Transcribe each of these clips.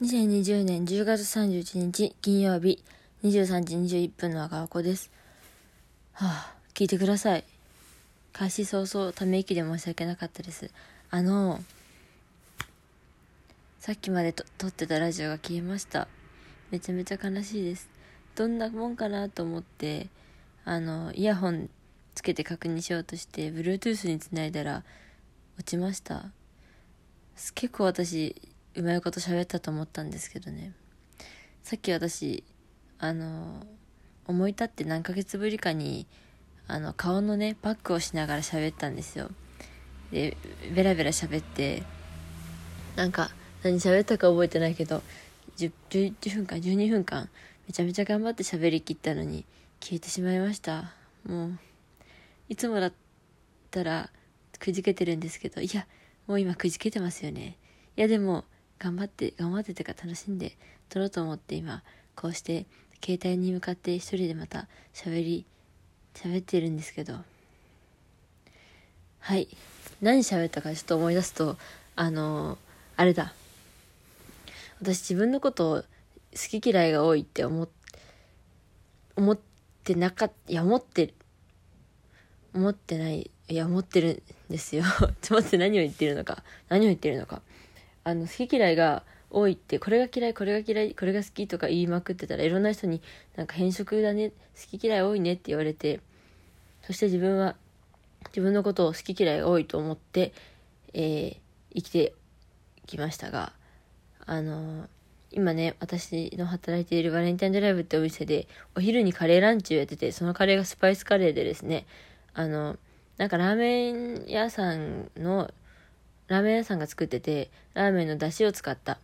2020年10月31日金曜日23時21分の赤子です。はあ、聞いてください。開始早々ため息で申し訳なかったです。あの、さっきまでと撮ってたラジオが消えました。めちゃめちゃ悲しいです。どんなもんかなと思って、あの、イヤホンつけて確認しようとして、Bluetooth につないだら落ちました。結構私、うまいこと喋ったと思ったんですけどね。さっき私あの思い立って何ヶ月ぶりかにあの顔のねパックをしながら喋ったんですよ。でベラベラ喋ってなんか何喋ったか覚えてないけど 10, 10分間12分間めちゃめちゃ頑張って喋りきったのに消えてしまいました。もういつもだったらくじけてるんですけどいやもう今くじけてますよね。いやでも頑張って、頑張ってというか楽しんで撮ろうと思って今、こうして携帯に向かって一人でまた喋り、喋ってるんですけど、はい。何喋ったかちょっと思い出すと、あのー、あれだ。私自分のことを好き嫌いが多いって思っ、思ってなかった、いや、思ってる。思ってない。いや、思ってるんですよ。ちょっと待って何を言ってるのか。何を言ってるのか。あの好き嫌いが多いってこれが嫌いこれが嫌いこれが好きとか言いまくってたらいろんな人になんか変色だね好き嫌い多いねって言われてそして自分は自分のことを好き嫌い多いと思って、えー、生きてきましたがあのー、今ね私の働いているバレンタインドライブってお店でお昼にカレーランチをやっててそのカレーがスパイスカレーでですねあのなんかラーメン屋さんのラーメン屋さんが作っててラーメンの出汁を使った。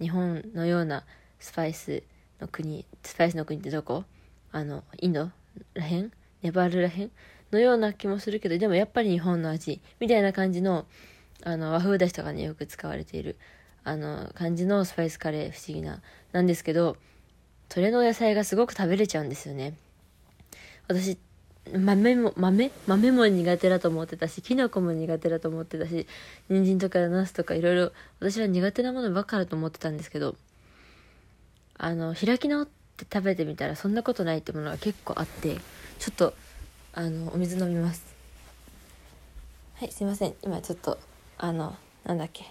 日本のようなスパイスの国スパイスの国ってどこ？あのインドらへん？ネパールらへんのような気もするけどでもやっぱり日本の味みたいな感じのあの和風だしとかによく使われているあの感じのスパイスカレー不思議ななんですけどそれの野菜がすごく食べれちゃうんですよね。私豆も、豆？豆も苦手だと思ってたし、きのこも苦手だと思ってたし、人参とかナスとかいろいろ、私は苦手なものばっかだと思ってたんですけど、あの、開き直って食べてみたらそんなことないってものが結構あって、ちょっと、あの、お水飲みます。はい、すいません。今ちょっと、あの、なんだっけ。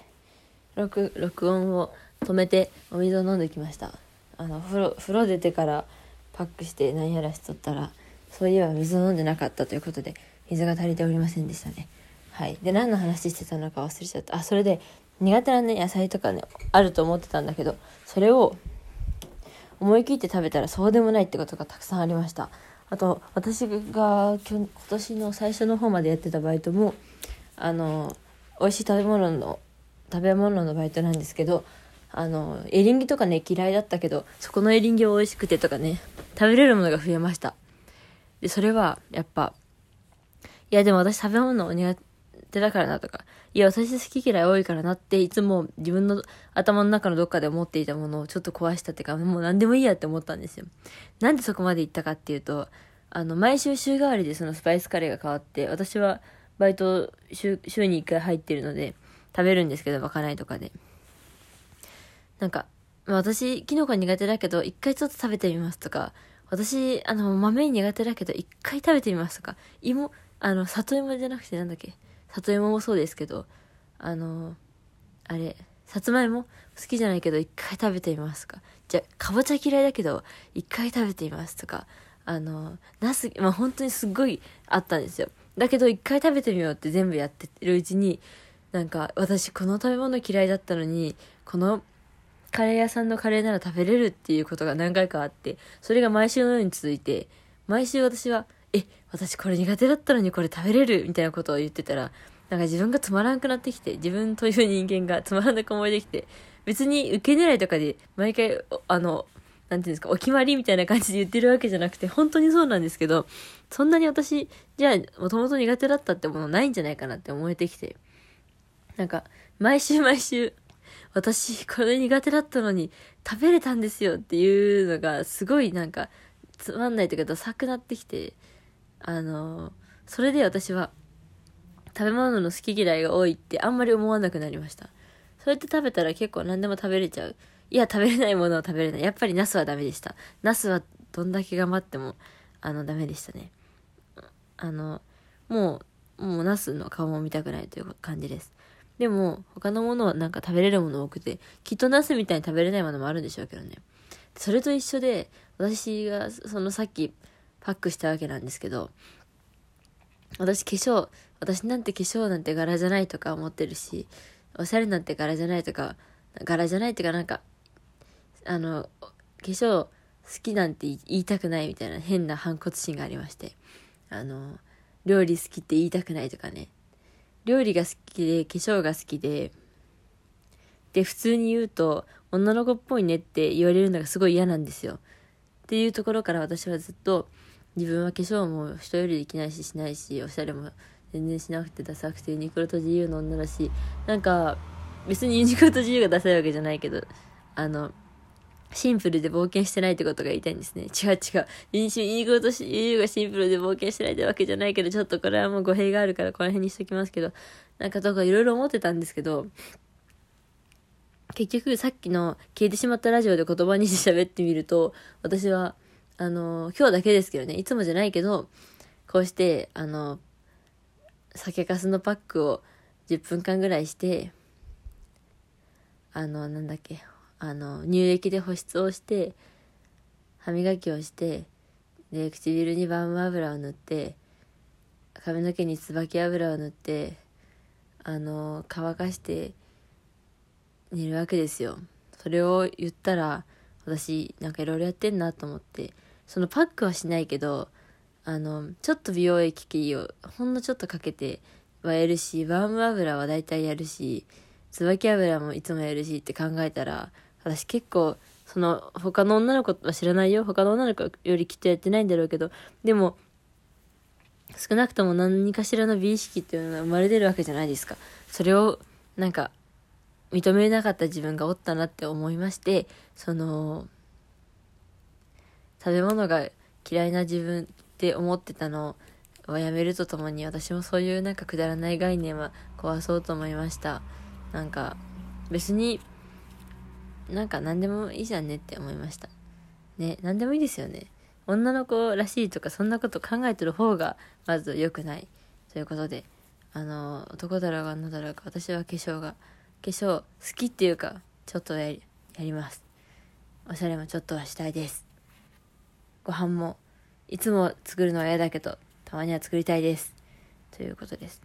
録、録音を止めてお水を飲んできました。あの、風呂、風呂出てからパックして何やらしとったら、そういえば水を飲んでなかったということで、水が足りておりませんでしたね。はい。で、何の話してたのか忘れちゃった。あ、それで、苦手なね、野菜とかね、あると思ってたんだけど、それを思い切って食べたらそうでもないってことがたくさんありました。あと、私が今年の最初の方までやってたバイトも、あの、美味しい食べ物の、食べ物のバイトなんですけど、あの、エリンギとかね、嫌いだったけど、そこのエリンギ美味しくてとかね、食べれるものが増えました。で、それは、やっぱ、いや、でも私食べ物苦手だからなとか、いや、私好き嫌い多いからなって、いつも自分の頭の中のどっかで思っていたものをちょっと壊したっていうか、もう何でもいいやって思ったんですよ。なんでそこまで行ったかっていうと、あの、毎週週替わりでそのスパイスカレーが変わって、私はバイト週週に1回入ってるので、食べるんですけど、まかないとかで。なんか、まあ、私、キノコ苦手だけど、一回ちょっと食べてみますとか、私、あの、豆苦手だけど、一回食べてみますとか、芋、あの、里芋じゃなくてなんだっけ、里芋もそうですけど、あの、あれ、さつまいも？好きじゃないけど、一回食べてみますとか、じゃかぼちゃ嫌いだけど、一回食べてみますとか、あの、ナス、まあ、本当にすっごいあったんですよ。だけど、一回食べてみようって全部やってるうちに、なんか、私この食べ物嫌いだったのに、このカレー屋さんのカレーなら食べれるっていうことが何回かあって、それが毎週のように続いて、毎週私は、え、私これ苦手だったのにこれ食べれるみたいなことを言ってたら、なんか自分がつまらなくなってきて、自分という人間がつまらなく思えてきて、別に受け狙いとかで毎回、あの、なんていうんですか、お決まりみたいな感じで言ってるわけじゃなくて、本当にそうなんですけど、そんなに私、じゃあ、もともと苦手だったってものないんじゃないかなって思えてきて、なんか、毎週毎週、私これ苦手だったのに食べれたんですよっていうのがすごいなんかつまんないというかダサくなってきてあのそれで私は食べ物の好き嫌いが多いってあんまり思わなくなりましたそうやって食べたら結構何でも食べれちゃういや、食べれないものは食べれない。やっぱりナスはダメでした。ナスはどんだけ頑張っても、あの、ダメでしたね。あの、もう、もうナスの顔も見たくないという感じです。でも、他のものはなんか食べれるもの多くて、きっとナスみたいに食べれないものもあるんでしょうけどね。それと一緒で、私が、そのさっきパックしたわけなんですけど、私化粧、私なんて化粧なんて柄じゃないとか思ってるし、おしゃれなんて柄じゃないとか、柄じゃないっていうかなんか、あの、化粧好きなんて言いたくないみたいな変な反骨心がありまして、あの、料理好きって言いたくないとかね、料理が好きで、化粧が好きで、で、普通に言うと、女の子っぽいねって言われるのがすごい嫌なんですよ。っていうところから私はずっと、自分は化粧も人よりできないししないし、おしゃれも全然しなくてダサくてユニクロと自由の女だし、なんか、別にユニクロと自由がダサいわけじゃないけど、あの、シンプルで冒険してないってことが言いたいんですね。違う違う。ユニクロと自由がシンプルで冒険してないってわけじゃないけど、ちょっとこれはもう語弊があるからこの辺にしときますけど、なんかとかいろいろ思ってたんですけど、結局さっきの消えてしまったラジオで言葉にして喋ってみると、私は、あの、今日だけですけどね、いつもじゃないけど、こうして、あの、酒粕のパックを10分間ぐらいして、あの、なんだっけ、あの、乳液で保湿をして、歯磨きをして、で、唇にバーム油を塗って、髪の毛に椿油を塗って、あの、乾かして寝るわけですよ。それを言ったら、私、なんかいろいろやってんなと思って、そのパックはしないけど、あの、ちょっと美容液をほんのちょっとかけてはやるし、バーム油は大体やるし、椿油もいつもやるしって考えたら、私結構、その、他の女の子は知らないよ。他の女の子よりきっとやってないんだろうけど、でも、少なくとも何かしらの美意識っていうのが生まれてるわけじゃないですか。それを、なんか、認めなかった自分がおったなって思いまして、その、食べ物が嫌いな自分って思ってたのをやめるとともに私もそういうなんかくだらない概念は壊そうと思いました。なんか別になんか何でもいいじゃんねって思いました。ね、何でもいいですよね。女の子らしいとかそんなこと考えてる方がまず良くないということで、あの、男だろうが女だろうが私は化粧が、化粧好きっていうか、ちょっとやり、やります。おしゃれもちょっとはしたいです。ご飯も、いつも作るのは嫌だけど、たまには作りたいです。ということです。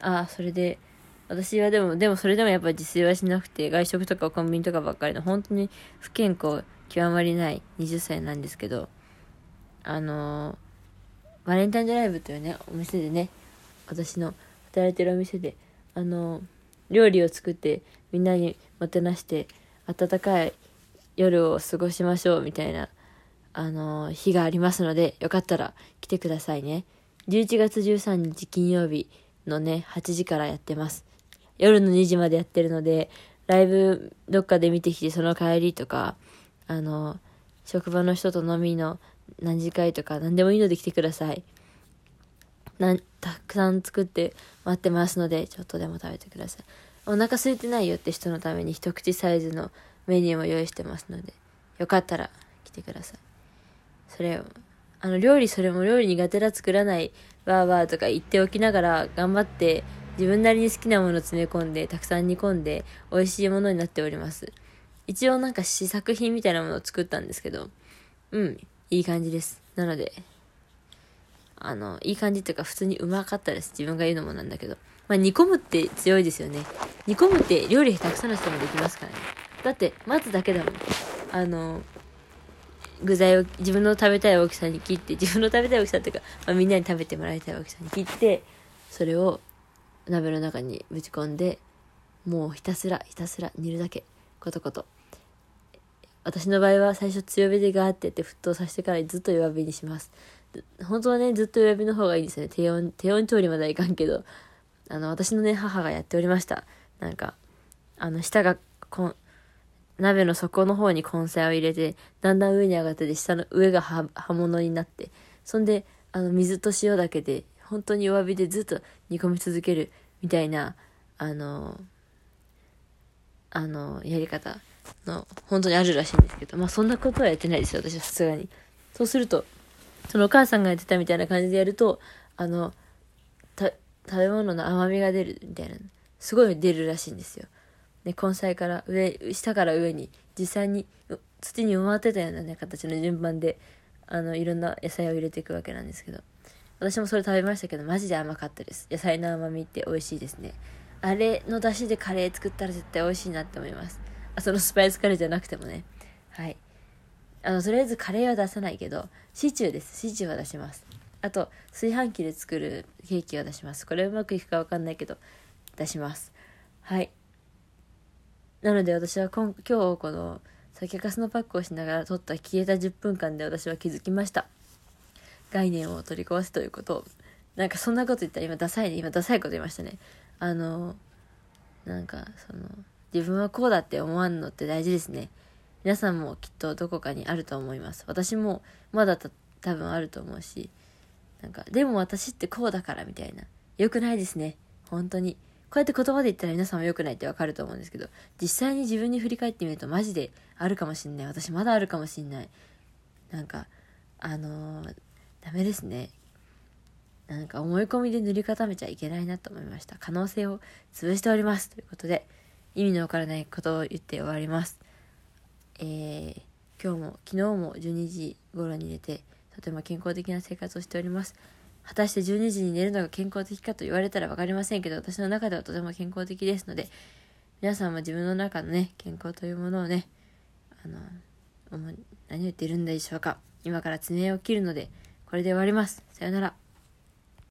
ああ、それで、私はでも、でもそれでもやっぱ自炊はしなくて、外食とかコンビニとかばっかりの、本当に不健康極まりない20歳なんですけど、あのー、バレンタインドライブというね、お店でね、私の働いてるお店で、あのー、料理を作ってみんなにもてなして、温かい夜を過ごしましょうみたいな、あのー、日がありますので、よかったら来てくださいね。11月13日金曜日のね、8時からやってます。夜の2時までやってるので、ライブどっかで見てきてその帰りとか、あの、職場の人と飲みの何時会とか何でもいいので来てください。なたくさん作って待ってますので、ちょっとでも食べてください。お腹空いてないよって人のために一口サイズのメニューも用意してますので、よかったら来てください。それ、あの、料理それも料理苦手だ作らない、わーわーとか言っておきながら頑張って自分なりに好きなものを詰め込んで、たくさん煮込んで、美味しいものになっております。一応なんか試作品みたいなものを作ったんですけど、うん、いい感じです。なので、あの、いい感じっていうか普通にうまかったです。自分が言うのもなんだけど。まあ煮込むって強いですよね。煮込むって料理たくさんの人もできますからね。だって、待つだけだもん。あの、具材を自分の食べたい大きさに切って、自分の食べたい大きさっていうか、まあ、みんなに食べてもらいたい大きさに切って、それを鍋の中にぶち込んでもうひたすらひたすら煮るだけ。コトコト私の場合は最初強火でガーってやって沸騰させてからずっと弱火にします。本当はねずっと弱火の方がいいですね。低温低温調理まではいかんけど。あの私のね母がやっておりました。なんかあの下がこん鍋の底の方に根菜を入れてだんだん上に上がってて下の上が刃物になって。そんであの水と塩だけで本当に弱火でずっと煮込み続けるみたいな、あの、あの、やり方の、本当にあるらしいんですけど、まあそんなことはやってないですよ、私はさすがに。そうすると、そのお母さんがやってたみたいな感じでやると、あの、食べ物の甘みが出るみたいな、すごい出るらしいんですよ。ね、根菜から上、下から上に、実際に土に埋まってたようなね、形の順番で、あの、いろんな野菜を入れていくわけなんですけど。私もそれ食べましたけど、マジで甘かったです。野菜の甘みって美味しいですね。あれの出汁でカレー作ったら絶対美味しいなって思います。あ、そのスパイスカレーじゃなくてもね。はい。あの、とりあえずカレーは出さないけど、シチューです。シチューは出します。あと、炊飯器で作るケーキは出します。これうまくいくかわかんないけど、出します。はい。なので私は今今日この酒粕のパックをしながら撮った消えた10分間で私は気づきました。概念を取り壊すということ。なんかそんなこと言ったら今ダサいね。今ダサいこと言いましたね。あの、なんかその、自分はこうだって思わんのって大事ですね。皆さんもきっとどこかにあると思います。私もまだ多分あると思うし、なんか、でも私ってこうだからみたいな。良くないですね。本当に。こうやって言葉で言ったら皆さんも良くないってわかると思うんですけど、実際に自分に振り返ってみるとマジであるかもしんない。私まだあるかもしんない。なんか、あのー、ダメですね。なんか思い込みで塗り固めちゃいけないなと思いました。可能性を潰しております。ということで、意味のわからないことを言って終わります。えー、今日も、昨日も12時頃に寝て、とても健康的な生活をしております。果たして12時に寝るのが健康的かと言われたら分かりませんけど、私の中ではとても健康的ですので、皆さんも自分の中のね、健康というものをね、あの、何を言ってるんでしょうか。今から爪を切るので、これで終わります。さよなら。